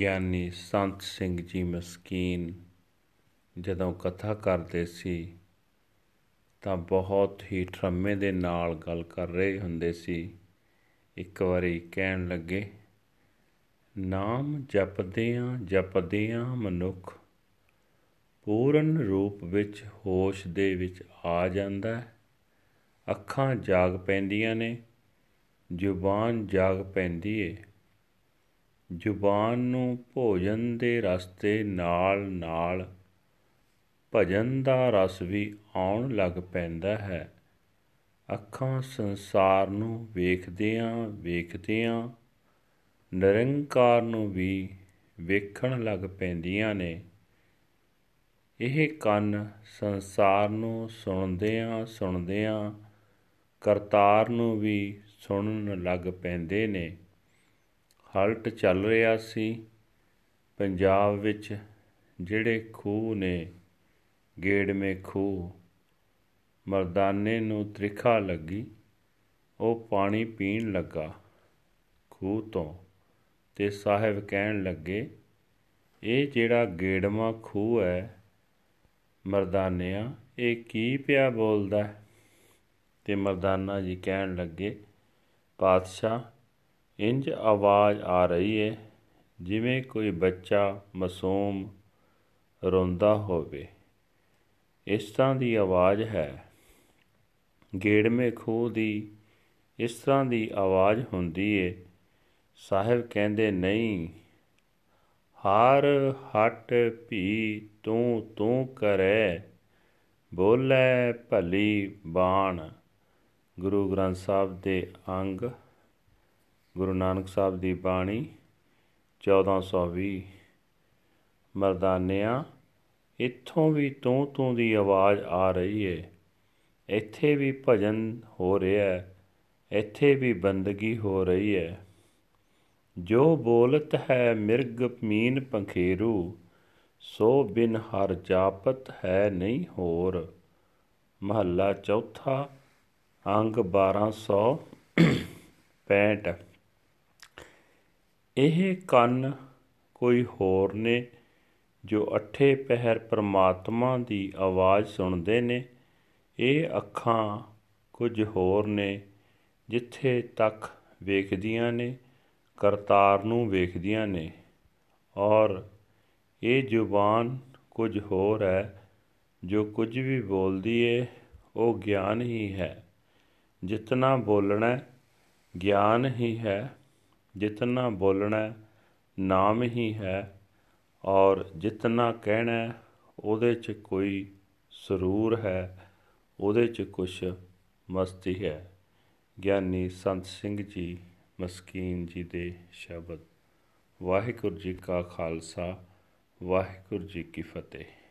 ਗਿਆਨੀ ਸੰਤ ਸਿੰਘ ਜੀ ਮਸਕੀਨ ਜਦੋਂ ਕਥਾ ਕਰਦੇ ਸੀ, ਤਾਂ ਬਹੁਤ ਹੀ ਠਰਮੇ ਦੇ ਨਾਲ ਗੱਲ ਕਰ ਰਹੇ ਹੁੰਦੇ ਸੀ। ਇੱਕ ਵਾਰੀ ਕਹਿਣ ਲੱਗੇ, ਨਾਮ ਜਪਦਿਆਂ ਜਪਦਿਆਂ ਮਨੁੱਖ ਪੂਰਨ ਰੂਪ ਵਿੱਚ ਹੋਸ਼ ਦੇ ਵਿੱਚ ਆ ਜਾਂਦਾ ਅੱਖਾਂ ਜਾਗ ਪੈਂਦੀਆਂ ਨੇ, ਜ਼ੁਬਾਨ ਜਾਗ ਪੈਂਦੀ ਏ। ਜ਼ੁਬਾਨ ਨੂੰ ਭੋਜਨ ਦੇ ਰਸਤੇ ਨਾਲ ਨਾਲ ਭਜਨ ਦਾ ਰਸ ਵੀ ਆਉਣ ਲੱਗ ਪੈਂਦਾ ਹੈ। ਅੱਖਾਂ ਸੰਸਾਰ ਨੂੰ ਵੇਖਦਿਆਂ ਵੇਖਦਿਆਂ ਨਿਰੰਕਾਰ ਨੂੰ ਵੀ ਵੇਖਣ ਲੱਗ ਪੈਂਦੀਆਂ ਨੇ। ਇਹ ਕੰਨ ਸੰਸਾਰ ਨੂੰ ਸੁਣਦਿਆਂ ਸੁਣਦਿਆਂ ਕਰਤਾਰ ਨੂੰ ਵੀ ਸੁਣਨ ਲੱਗ ਪੈਂਦੇ ਨੇ। ਹਲਟ ਚੱਲ ਰਿਹਾ ਸੀ। ਪੰਜਾਬ ਵਿੱਚ ਜਿਹੜੇ ਖੂਹ ਨੇ, ਗੇੜਵੇਂ ਖੂਹ, ਮਰਦਾਨੇ ਨੂੰ ਤ੍ਰਿਖਾ ਲੱਗੀ, ਉਹ ਪਾਣੀ ਪੀਣ ਲੱਗਾ ਖੂਹ ਤੋਂ ਤੇ ਸਾਹਿਬ ਕਹਿਣ ਲੱਗੇ, ਇਹ ਜਿਹੜਾ ਗੇੜਵਾ ਖੂਹ ਹੈ, ਮਰਦਾਨਿਆ, ਇਹ ਕੀ ਪਿਆ ਬੋਲਦਾ? ਤੇ ਮਰਦਾਨਾ ਜੀ ਕਹਿਣ ਲੱਗੇ, ਪਾਤਸ਼ਾਹ ਇੰਜ ਆਵਾਜ਼ ਆ ਰਹੀ ਹੈ ਜਿਵੇਂ ਕੋਈ ਬੱਚਾ ਮਾਸੂਮ ਰੋਂਦਾ ਹੋਵੇ। ਇਸ ਤਰ੍ਹਾਂ ਦੀ ਆਵਾਜ਼ ਹੈ। ਗੇੜਵੇਂ ਖੂਹ ਦੀ ਇਸ ਤਰ੍ਹਾਂ ਦੀ ਆਵਾਜ਼ ਹੁੰਦੀ ਏ। ਸਾਹਿਬ ਕਹਿੰਦੇ, ਨਹੀਂ, ਹਰ ਹਟ ਭੀ ਤੂੰ ਤੂੰ ਕਰੇ, ਬੋਲੇ ਭਲੀ ਬਾਣ। ਗੁਰੂ ਗ੍ਰੰਥ ਸਾਹਿਬ ਦੇ ਅੰਗ ਗੁਰੂ ਨਾਨਕ ਸਾਹਿਬ ਦੀ ਬਾਣੀ 1420 ਮਰਦਾਨਿਆਂ, ਇੱਥੋਂ ਵੀ ਤੂੰ ਤੂੰ ਦੀ ਆਵਾਜ਼ ਆ ਰਹੀ ਏ। ਇੱਥੇ ਵੀ ਭਜਨ ਹੋ ਰਿਹਾ ਹੈ ਇੱਥੇ ਵੀ ਬੰਦਗੀ ਹੋ ਰਹੀ ਹੈ ਜੋ ਬੋਲਤ ਹੈ ਮਿਰਗ ਮੀਨ ਪੰਖੇਰੂ, ਸੋ ਬਿਨ ਹਰ ਜਾਪਤ ਹੈ ਨਹੀਂ ਹੋਰ। ਮਹੱਲਾ ਚੌਥਾ, ਅੰਗ 1265 ਇਹ ਕੰਨ ਕੋਈ ਹੋਰ ਨੇ ਜੋ ਅਠੇ ਪਹਿਰ ਪ੍ਰਮਾਤਮਾ ਦੀ ਆਵਾਜ਼ ਸੁਣਦੇ ਨੇ। ਇਹ ਅੱਖਾਂ ਕੁਝ ਹੋਰ ਨੇ ਜਿੱਥੇ ਤੱਕ ਵੇਖਦੀਆਂ ਨੇ, ਕਰਤਾਰ ਨੂੰ ਵੇਖਦੀਆਂ ਨੇ। ਔਰ ਇਹ ਜ਼ੁਬਾਨ ਕੁਝ ਹੋਰ ਹੈ, ਜੋ ਕੁਝ ਵੀ ਬੋਲਦੀ ਏ, ਉਹ ਗਿਆਨ ਹੀ ਹੈ। ਜਿਤਨਾ ਬੋਲਣਾ ਗਿਆਨ ਹੀ ਹੈ। ਜਿਤਨਾ ਬੋਲਣਾ, ਨਾਮ ਹੀ ਹੈ, ਔਰ ਜਿਤਨਾ ਕਹਿਣਾ, ਉਹਦੇ 'ਚ ਕੋਈ ਸਰੂਰ ਹੈ, ਉਹਦੇ 'ਚ ਕੁਛ ਮਸਤੀ ਹੈ। ਗਿਆਨੀ ਸੰਤ ਸਿੰਘ ਜੀ ਮਸਕੀਨ ਜੀ ਦੇ ਸ਼ਬਦ। ਵਾਹਿਗੁਰੂ ਜੀ ਕਾ ਖਾਲਸਾ, ਵਾਹਿਗੁਰੂ ਜੀ ਕੀ ਫਤਿਹ।